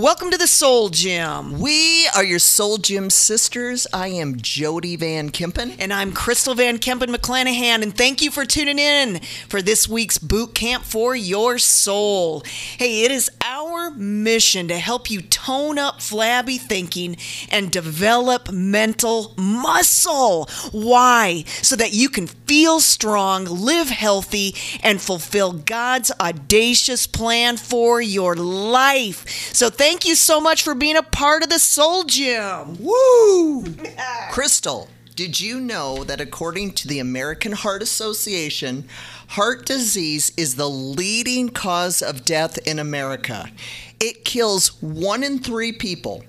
Welcome to the Soul Gym. We are your Soul Gym sisters. I am Jody Van Kempen. And I'm Crystal Van Kempen McClanahan. And thank you for tuning in for this week's boot camp for your soul. Hey, it is our mission to help you tone up flabby thinking and develop mental muscle. Why? So that you can feel strong, live healthy, and fulfill God's audacious plan for your life. So thank you so much for being a part of the Soul Gym. Woo! Crystal, did you know that according to the American Heart Association, heart disease is the leading cause of death in America? It kills one in three people.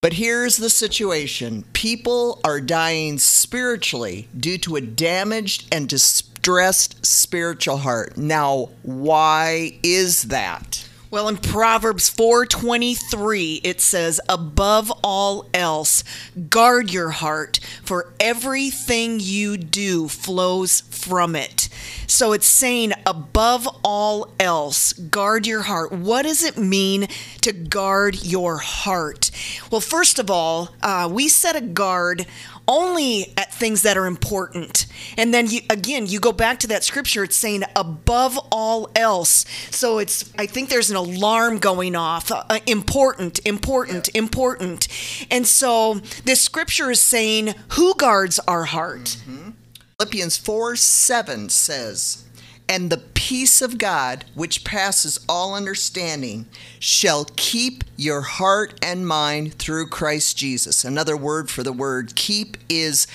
But here's the situation people are dying spiritually due to a damaged and distressed spiritual heart. Now, why is that? Well, in Proverbs 4:23 it says, "Above all else, guard your heart, for everything you do flows from it." So it's saying above all else, guard your heart. What does it mean to guard your heart? Well, first of all, uh, we set a guard only at things that are important. And then you, again, you go back to that scripture, it's saying above all else. So it's, I think there's an alarm going off uh, important, important, yeah. important. And so this scripture is saying, who guards our heart? Mm-hmm. Philippians 4 7 says, and the peace of God, which passes all understanding, shall keep your heart and mind through Christ Jesus. Another word for the word keep is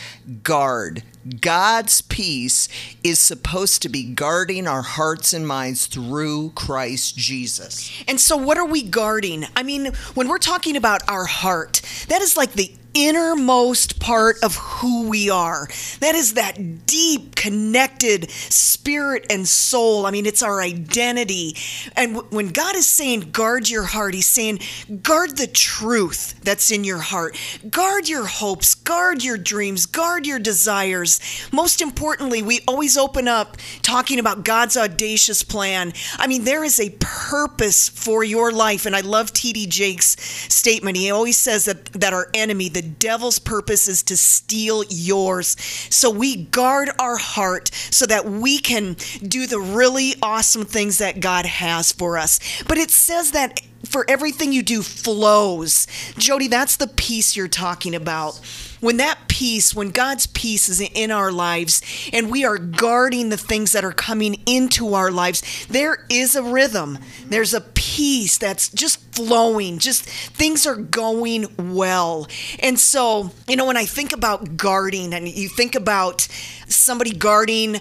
guard. God's peace is supposed to be guarding our hearts and minds through Christ Jesus. And so, what are we guarding? I mean, when we're talking about our heart, that is like the innermost part of who we are. That is that deep, connected spirit and soul. I mean, it's our identity. And when God is saying, guard your heart, He's saying, guard the truth that's in your heart, guard your hopes, guard your dreams, guard your desires. Most importantly, we always open up talking about God's audacious plan. I mean, there is a purpose for your life. And I love T.D. Jakes' statement. He always says that, that our enemy, the devil's purpose is to steal yours. So we guard our heart so that we can do the really awesome things that God has for us. But it says that for everything you do flows. Jody, that's the peace you're talking about. When that peace, when God's peace is in our lives and we are guarding the things that are coming into our lives, there is a rhythm. There's a peace that's just flowing, just things are going well. And so, you know, when I think about guarding and you think about somebody guarding,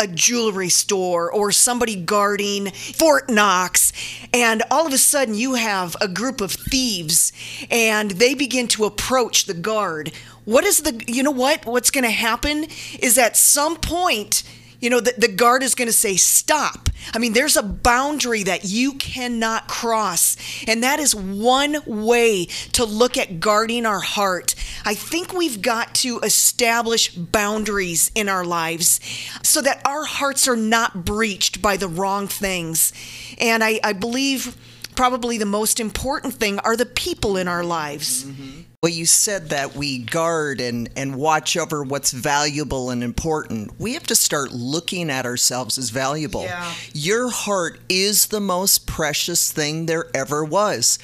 a jewelry store or somebody guarding Fort Knox, and all of a sudden you have a group of thieves and they begin to approach the guard. What is the, you know what? What's going to happen is at some point, you know, the, the guard is going to say, stop. I mean, there's a boundary that you cannot cross. And that is one way to look at guarding our heart. I think we've got to establish boundaries in our lives so that our hearts are not breached by the wrong things. And I, I believe probably the most important thing are the people in our lives. Mm-hmm. Well, you said that we guard and, and watch over what's valuable and important. We have to start looking at ourselves as valuable. Yeah. Your heart is the most precious thing there ever was.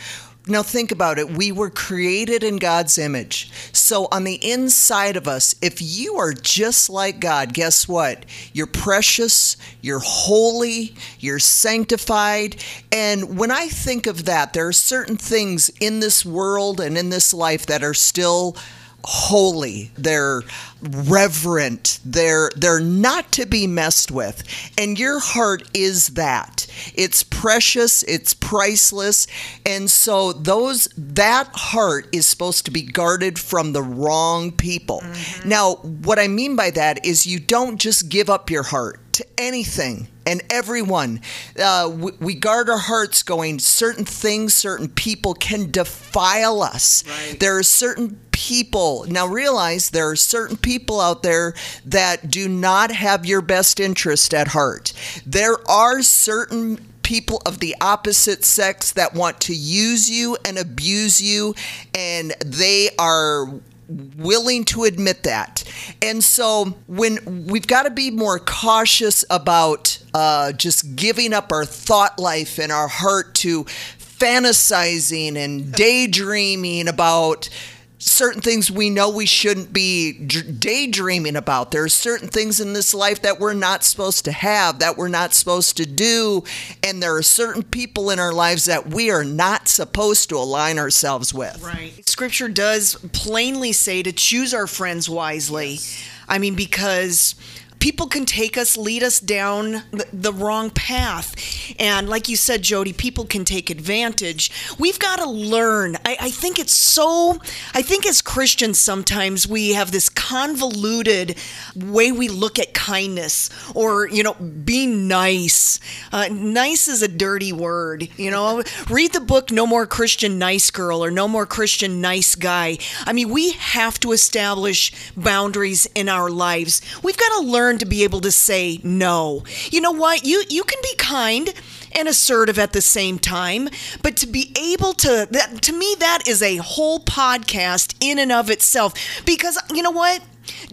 Now, think about it. We were created in God's image. So, on the inside of us, if you are just like God, guess what? You're precious, you're holy, you're sanctified. And when I think of that, there are certain things in this world and in this life that are still holy they're reverent they're they're not to be messed with. And your heart is that. It's precious it's priceless. And so those that heart is supposed to be guarded from the wrong people. Mm-hmm. now what i mean by that is you don't just give up your heart to anything and everyone. Uh, we, we, guard our hearts, going, certain things, certain people can defile us. Right. There are certain people. Now realize there are certain people out there that do not have your best interest at heart. There are certain people of the opposite sex that want to use you and abuse you, and they are willing to admit that. And so when we've got to be more cautious about uh, just giving up our thought life and our heart to fantasizing and daydreaming about certain things we know we shouldn't be daydreaming about. There are certain things in this life that we're not supposed to have, that we're not supposed to do. And there are certain people in our lives that we are not supposed to align ourselves with. Right. Scripture does plainly say to choose our friends wisely. Yes. I mean, because people can take us, lead us down the, the, wrong path. And like you said, Jody, people can take advantage. We've got to learn. I, I think it's so, I think as Christians, sometimes we have this convoluted way we look at kindness or, you know, being nice. Uh, nice is a dirty word, you know. Read the book No More Christian Nice Girl or No More Christian Nice Guy. I mean, we have to establish boundaries in our lives. We've got to learn learn to be able to say no. You know what? You you can be kind and assertive at the same time, but to be able to that to me that is a whole podcast in and of itself because you know what?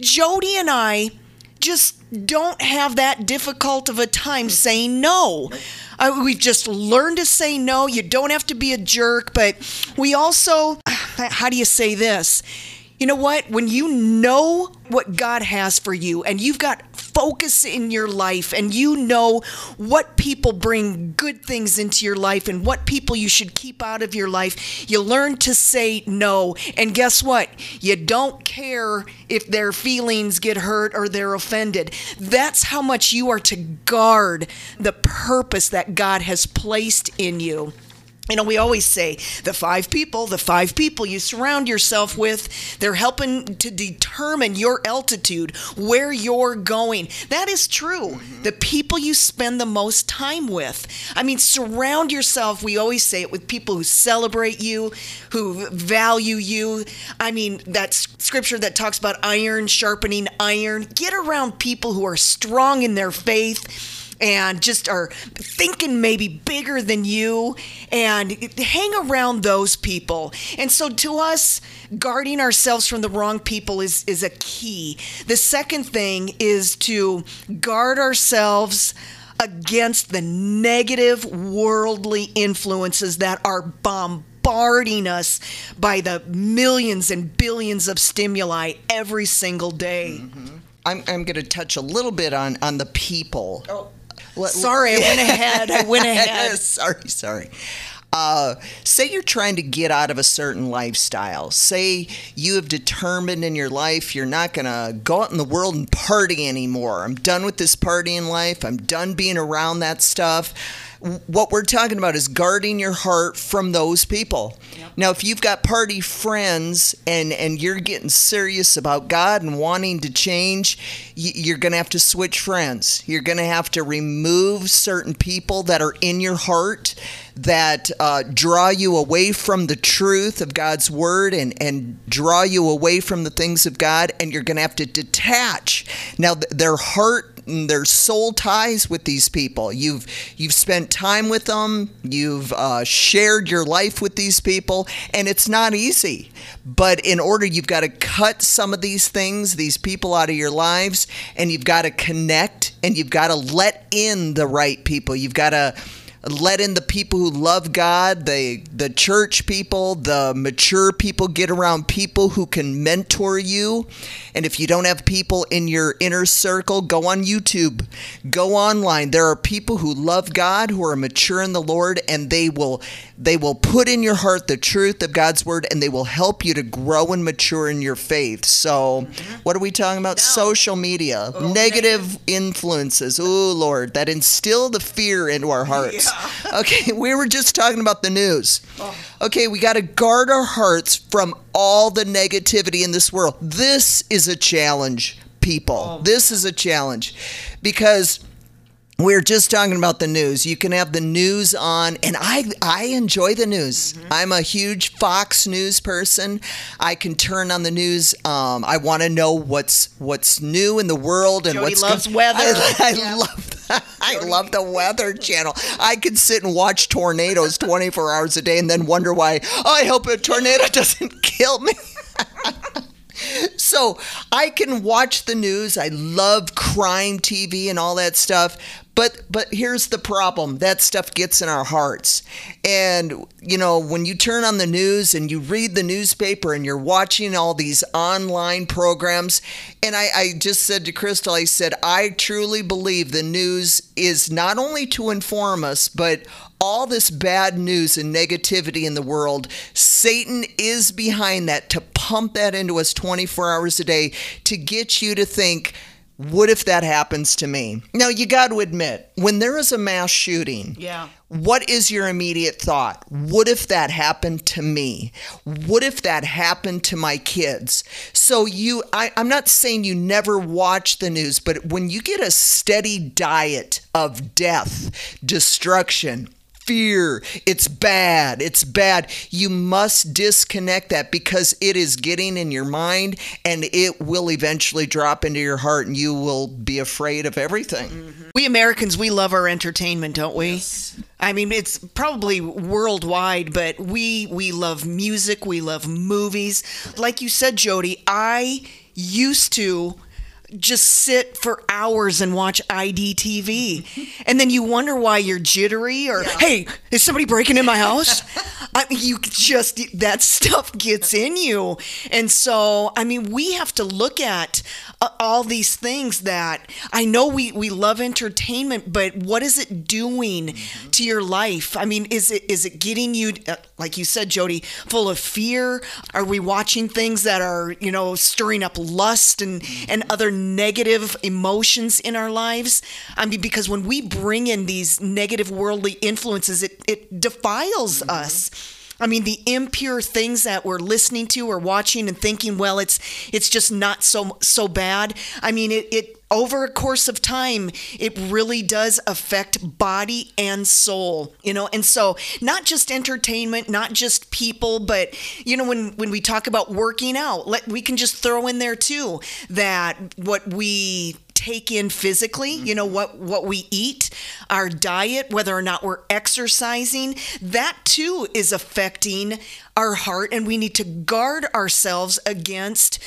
Jody and I just don't have that difficult of a time saying no. Uh, we've just learned to say no. You don't have to be a jerk, but we also, how do you say this? You know what? When you know what God has for you and you've got focus in your life and you know what people bring good things into your life and what people you should keep out of your life, you learn to say no. And guess what? You don't care if their feelings get hurt or they're offended. That's how much you are to guard the purpose that God has placed in you. You know, we always say the five people, the five people you surround yourself with, they're helping to determine your altitude, where you're going. That is true. Mm-hmm. The people you spend the most time with. I mean, surround yourself, we always say it, with people who celebrate you, who value you. I mean, that scripture that talks about iron sharpening iron. Get around people who are strong in their faith and just are thinking maybe bigger than you and hang around those people. And so to us, guarding ourselves from the wrong people is, is a key. The second thing is to guard ourselves against the negative worldly influences that are bombarding us by the millions and billions of stimuli every single day. Mm-hmm. I'm, I'm going to touch a little bit on, on the people. Oh sorry, I went ahead. I went ahead. sorry, sorry. Uh, say you're trying to get out of a certain lifestyle. Say you have determined in your life you're not going to go out in the world and party anymore. I'm done with this partying life. I'm done being around that stuff what we're talking about is guarding your heart from those people. Yep. Now, if you've got party friends and and you're getting serious about God and wanting to change, you're going to have to switch friends. You're going to have to remove certain people that are in your heart that uh, draw you away from the truth of God's word and and draw you away from the things of God, and you're going to have to detach. Now, their heart there's soul ties with these people. You've you've spent time with them. You've uh, shared your life with these people, and it's not easy. But in order, you've got to cut some of these things, these people out of your lives, and you've got to connect, and you've got to let in the right people. You've got to let in the people who love God, the the church people, the mature people, get around people who can mentor you. And if you don't have people in your inner circle, go on YouTube, go online. There are people who love God, who are mature in the Lord, and they will they will put in your heart the truth of God's word and they will help you to grow and mature in your faith. So, mm-hmm. what are we talking about? Social media, oh, negative influences. Oh, Lord, that instill the fear into our hearts. Yeah. okay, we were just talking about the news. Oh. Okay, we got to guard our hearts from all the negativity in this world. This is a challenge, people. Oh. This is a challenge because we're just talking about the news. You can have the news on, and I I enjoy the news. Mm-hmm. I'm a huge Fox News person. I can turn on the news. Um, I want to know what's what's new in the world and Jody what's loves go- weather. I, I yeah. love that. I love the Weather Channel. I can sit and watch tornadoes 24 hours a day and then wonder why. Oh, I hope a tornado doesn't kill me. so I can watch the news. I love crime TV and all that stuff. But but here's the problem. That stuff gets in our hearts. And you know, when you turn on the news and you read the newspaper and you're watching all these online programs, and I, I just said to Crystal, I said, I truly believe the news is not only to inform us, but all this bad news and negativity in the world, Satan is behind that to pump that into us 24 hours a day to get you to think, what if that happens to me? Now, you got to admit, when there is a mass shooting, yeah. what is your immediate thought? What if that happened to me? What if that happened to my kids? So, you, I, I'm not saying you never watch the news, but when you get a steady diet of death, destruction, fear. It's bad. It's bad. You must disconnect that because it is getting in your mind and it will eventually drop into your heart and you will be afraid of everything. Mm-hmm. We Americans, we love our entertainment, don't we? Yes. I mean, it's probably worldwide, but we we love music, we love movies. Like you said, Jody, I used to just sit for hours and watch IDTV. and then you wonder why you're jittery or, yeah. hey, is somebody breaking in my house? I mean, you just, that stuff gets in you. And so, I mean, we have to look at uh, all these things that I know we, we love entertainment, but what is it doing mm-hmm. to your life? I mean, is it is it getting you, uh, like you said, Jody, full of fear? Are we watching things that are, you know, stirring up lust and, mm-hmm. and other negative emotions in our lives. I mean, because when we bring in these negative worldly influences, it, it defiles mm-hmm. us. I mean, the impure things that we're listening to or watching and thinking, well, it's it's just not so so bad. I mean, it, it over a course of time, it really does affect body and soul, you know. And so, not just entertainment, not just people, but you know, when when we talk about working out, let we can just throw in there too that what we take in physically, you know, what what we eat, our diet, whether or not we're exercising, that too is affecting our heart and we need to guard ourselves against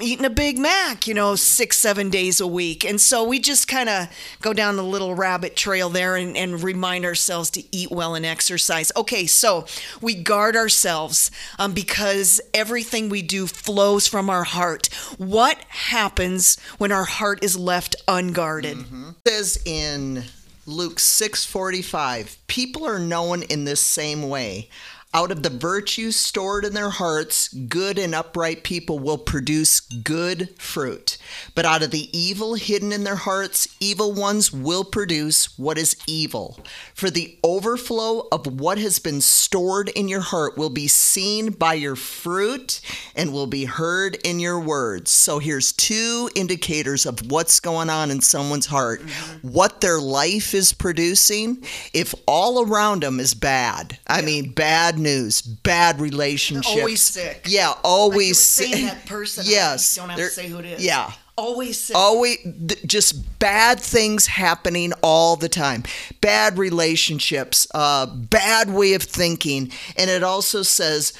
eating a Big Mac, you know, six, seven days a week. And so we just kind of go down the little rabbit trail there and, and, remind ourselves to eat well and exercise. Okay, so we guard ourselves um, because everything we do flows from our heart. What happens when our heart is left unguarded? Mm-hmm. It says in Luke 6:45, people are known in this same way. Out of the virtues stored in their hearts, good and upright people will produce good fruit. But out of the evil hidden in their hearts, evil ones will produce what is evil. For the overflow of what has been stored in your heart will be seen by your fruit and will be heard in your words. So here's two indicators of what's going on in someone's heart mm-hmm. what their life is producing. If all around them is bad, I mean, bad news, bad relationships. Always sick. Yeah, always sick. That person. Yes. Don't have to say who it is. Yeah. Always sick. Always th- just bad things happening all the time. Bad relationships, uh, bad way of thinking. And it also says,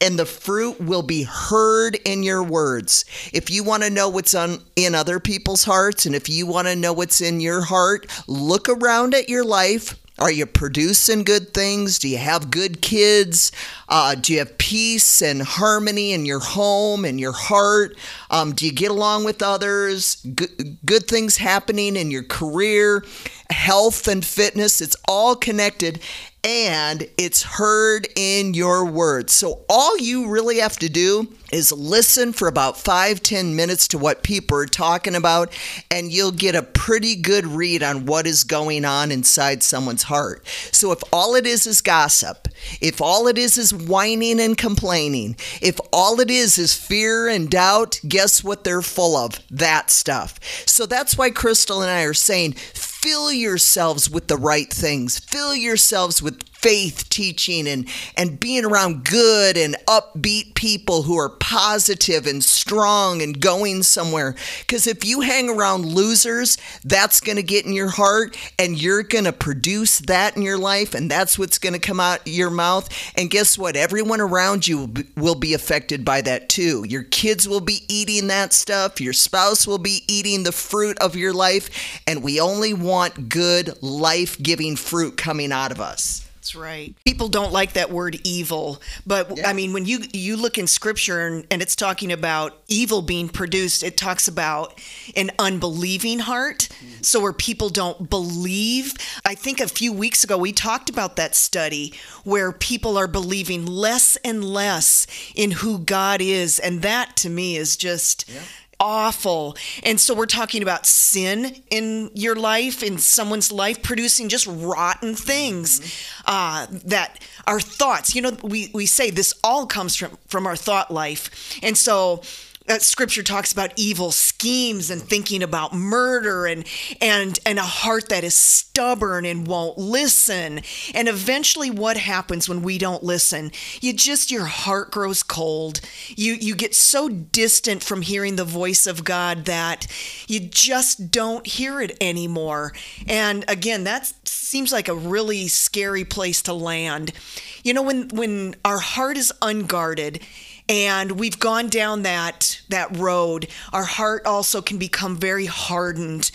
and the fruit will be heard in your words. If you want to know what's on in other people's hearts and if you want to know what's in your heart, look around at your life, are you producing good things? Do you have good kids? Uh, do you have peace and harmony in your home and your heart? Um, do you get along with others? Good, good things happening in your career, health and fitness. It's all connected and it's heard in your words. So all you really have to do is listen for about five ten minutes to what people are talking about, and you'll get a pretty good read on what is going on inside someone's heart. So if all it is is gossip, if all it is is whining and complaining, if all it is is fear and doubt, guess what they're full of? That stuff. So that's why Crystal and I are saying fill yourselves with the right things. Fill yourselves with faith teaching and and being around good and upbeat people who are positive and strong and going somewhere. Because if you hang around losers that's going to get in your heart and you're going to produce that in your life and that's what's going to come out your mouth. And guess what? Everyone around you will be, will be affected by that too. Your kids will be eating that stuff. Your spouse will be eating the fruit of your life. And we only want good life-giving fruit coming out of us that's right. People don't like that word evil, but yeah. I mean when you you look in scripture and, and, it's talking about evil being produced, it talks about an unbelieving heart. Mm-hmm. So where people don't believe. I think a few weeks ago we talked about that study where people are believing less and less in who God is and that to me is just yeah awful. And so we're talking about sin in your life, in someone's life, producing just rotten things mm-hmm. uh, that our thoughts, you know, we, we say this all comes from, from our thought life. And so uh, scripture talks about evil schemes and thinking about murder and and and a heart that is stubborn and won't listen. And eventually what happens when we don't listen? You just your heart grows cold. You you get so distant from hearing the voice of God that you just don't hear it anymore. And again that seems like a really scary place to land. You know when when our heart is unguarded and we've gone down that that road our heart also can become very hardened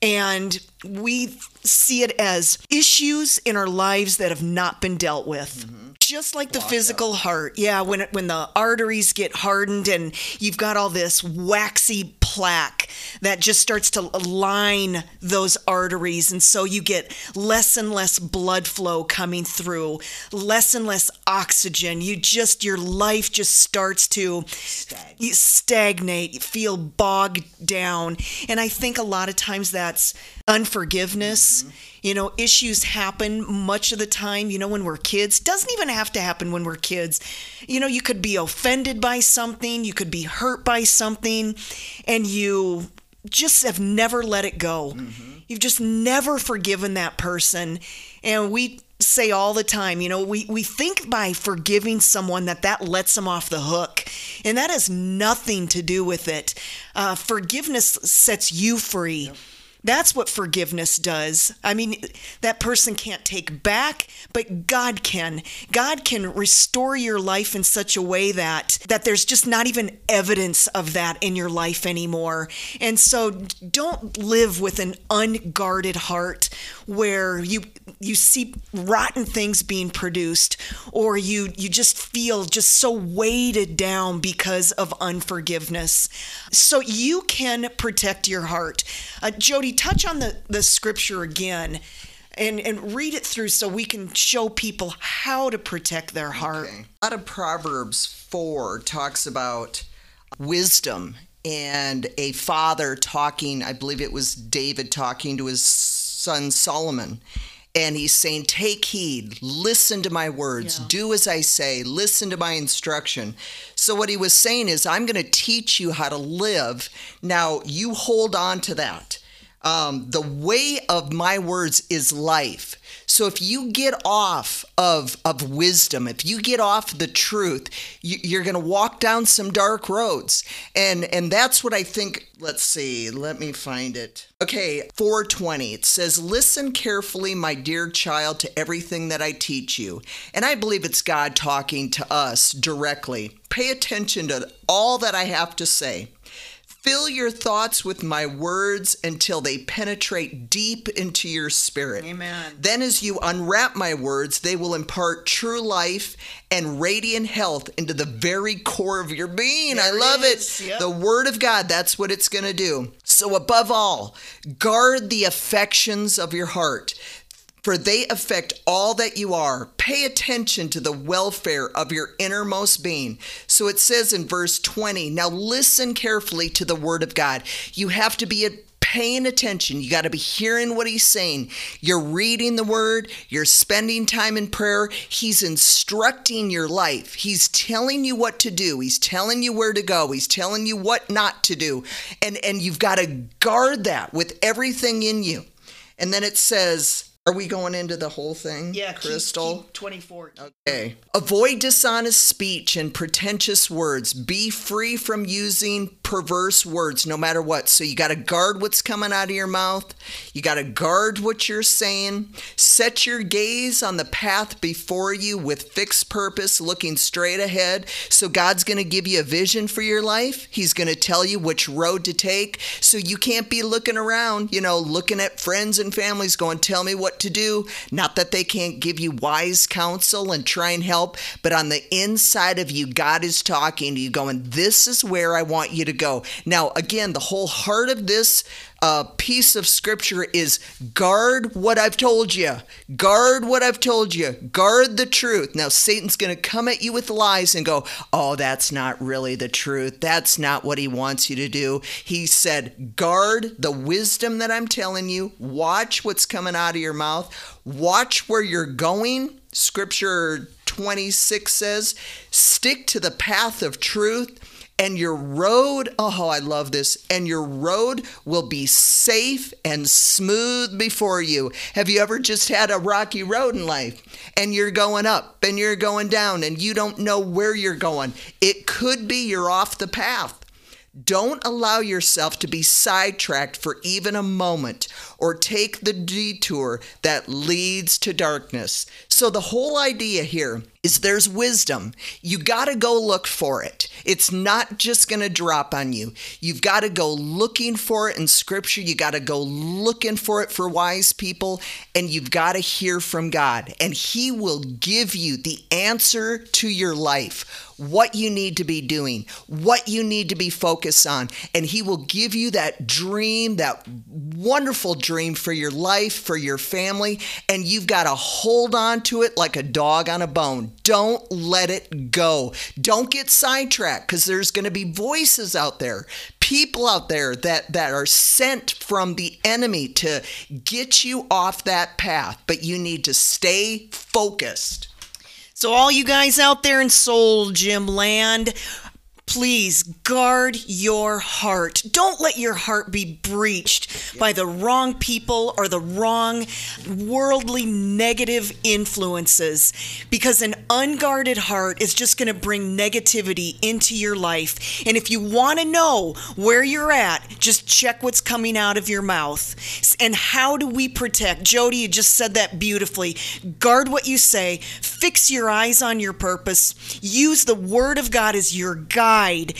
and we see it as issues in our lives that have not been dealt with mm-hmm just like the physical out. heart. Yeah, when it, when the arteries get hardened and you've got all this waxy plaque that just starts to line those arteries and so you get less and less blood flow coming through, less and less oxygen. You just your life just starts to stagnate, stagnate feel bogged down. And I think a lot of times that's unforgiveness. Mm-hmm you know, issues happen much of the time, you know, when we're kids. Doesn't even have to happen when we're kids. You know, you could be offended by something, you could be hurt by something, and you just have never let it go. Mm-hmm. You've just never forgiven that person. And we say all the time, you know, we, we think by forgiving someone that that lets them off the hook. And that has nothing to do with it. Uh, forgiveness sets you free. Yep that's what forgiveness does. I mean, that person can't take back, but God can. God can restore your life in such a way that that there's just not even evidence of that in your life anymore. And so don't live with an unguarded heart where you you see rotten things being produced or you you just feel just so weighted down because of unforgiveness. So you can protect your heart. Uh, Jody touch on the, the scripture again and, and read it through so we can show people how to protect their heart. Okay. Out of Proverbs 4 talks about wisdom and a father talking, I believe it was David talking to his son Solomon. And he's saying, Take heed, listen to my words, yeah. do as I say, listen to my instruction. So, what he was saying is, I'm going to teach you how to live. Now, you hold on to that um, the way of my words is life. So if you get off of of wisdom, if you get off the truth, you, are going to walk down some dark roads, and and that's what I think. Let's see. Let me find it. Okay, 420. It says, "Listen carefully, my dear child, to everything that I teach you." And I believe it's God talking to us directly. Pay attention to all that I have to say. Fill your thoughts with my words until they penetrate deep into your spirit. Amen. Then, as you unwrap my words, they will impart true life and radiant health into the very core of your being. There I love it. it. Yep. The Word of God, that's what it's going to do. So, above all, guard the affections of your heart for they affect all that you are. Pay attention to the welfare of your innermost being. So it says in verse 20, now listen carefully to the word of God. You have to be paying attention. You got to be hearing what he's saying. You're reading the word, you're spending time in prayer. He's instructing your life. He's telling you what to do. He's telling you where to go. He's telling you what not to do. And and you've got to guard that with everything in you. And then it says, are we going into the whole thing? Yeah, Crystal. Keep, keep 24. Okay. Avoid dishonest speech and pretentious words. Be free from using perverse words no matter what. So you got to guard what's coming out of your mouth. You got to guard what you're saying. Set your gaze on the path before you with fixed purpose, looking straight ahead. So God's going to give you a vision for your life. He's going to tell you which road to take. So you can't be looking around, you know, looking at friends and families going, tell me what to do. Not that they can't give you wise counsel and try and help, but on the inside of you, God is talking to you, going, This is where I want you to go. Now, again, the whole heart of this uh, piece of scripture is guard what I've told you. Guard what I've told you. Guard the truth. Now, Satan's going to come at you with lies and go, Oh, that's not really the truth. That's not what he wants you to do. He said, Guard the wisdom that I'm telling you. Watch what's coming out of your mouth. Watch where you're going. Scripture 26 says, Stick to the path of truth and your road, oh, I love this, and your road will be safe and smooth before you. Have you ever just had a rocky road in life and you're going up and you're going down and you don't know where you're going? It could be you're off the path. Don't allow yourself to be sidetracked for even a moment or take the detour that leads to darkness. So, the whole idea here is there's wisdom. You got to go look for it. It's not just going to drop on you. You've got to go looking for it in scripture. You got to go looking for it for wise people, and you've got to hear from God. And He will give you the answer to your life what you need to be doing, what you need to be focused on. And He will give you that dream, that wonderful dream for your life, for your family. And you've got to hold on to it like a dog on a bone. Don't let it go. Don't get sidetracked because there's going to be voices out there, people out there that, that are sent from the enemy to get you off that path. But you need to stay focused. So, all you guys out there in Soul Gym land, please guard your heart. Don't let your heart be breached by the wrong people or the wrong worldly negative influences because an unguarded heart is just going to bring negativity into your life. And if you want to know where you're at, just check what's coming out of your mouth. And how do we protect? Jody, you just said that beautifully. Guard what you say, fix your eyes on your purpose, use the word of God as your guide guide.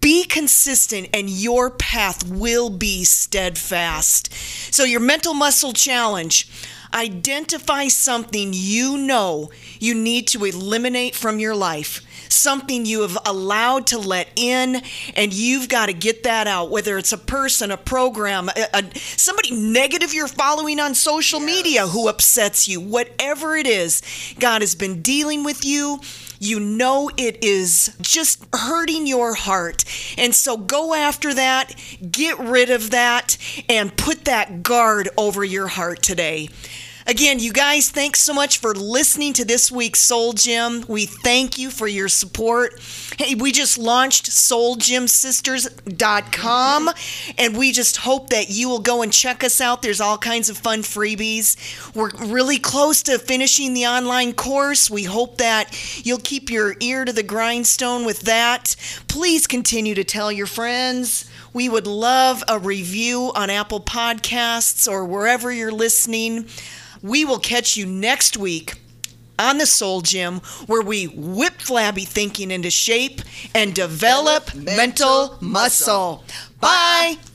Be consistent and your path will be steadfast. So, your mental muscle challenge identify something you know you need to eliminate from your life something you have allowed to let in, and you've got to get that out. Whether it's a person, a program, a, a, somebody negative you're following on social yes. media who upsets you, whatever it is, God has been dealing with you you know it is just hurting your heart. And so go after that, get rid of that, and put that guard over your heart today. Again, you guys, thanks so much for listening to this week's Soul Gym. We thank you for your support. Hey, we just launched soulgymsisters.com and we just hope that you will go and check us out. There's all kinds of fun freebies. We're really close to finishing the online course. We hope that you'll keep your ear to the grindstone with that. Please continue to tell your friends. We would love a review on Apple Podcasts or wherever you're listening. We will catch you next week on the Soul Gym where we whip flabby thinking into shape and develop mental, muscle. Bye.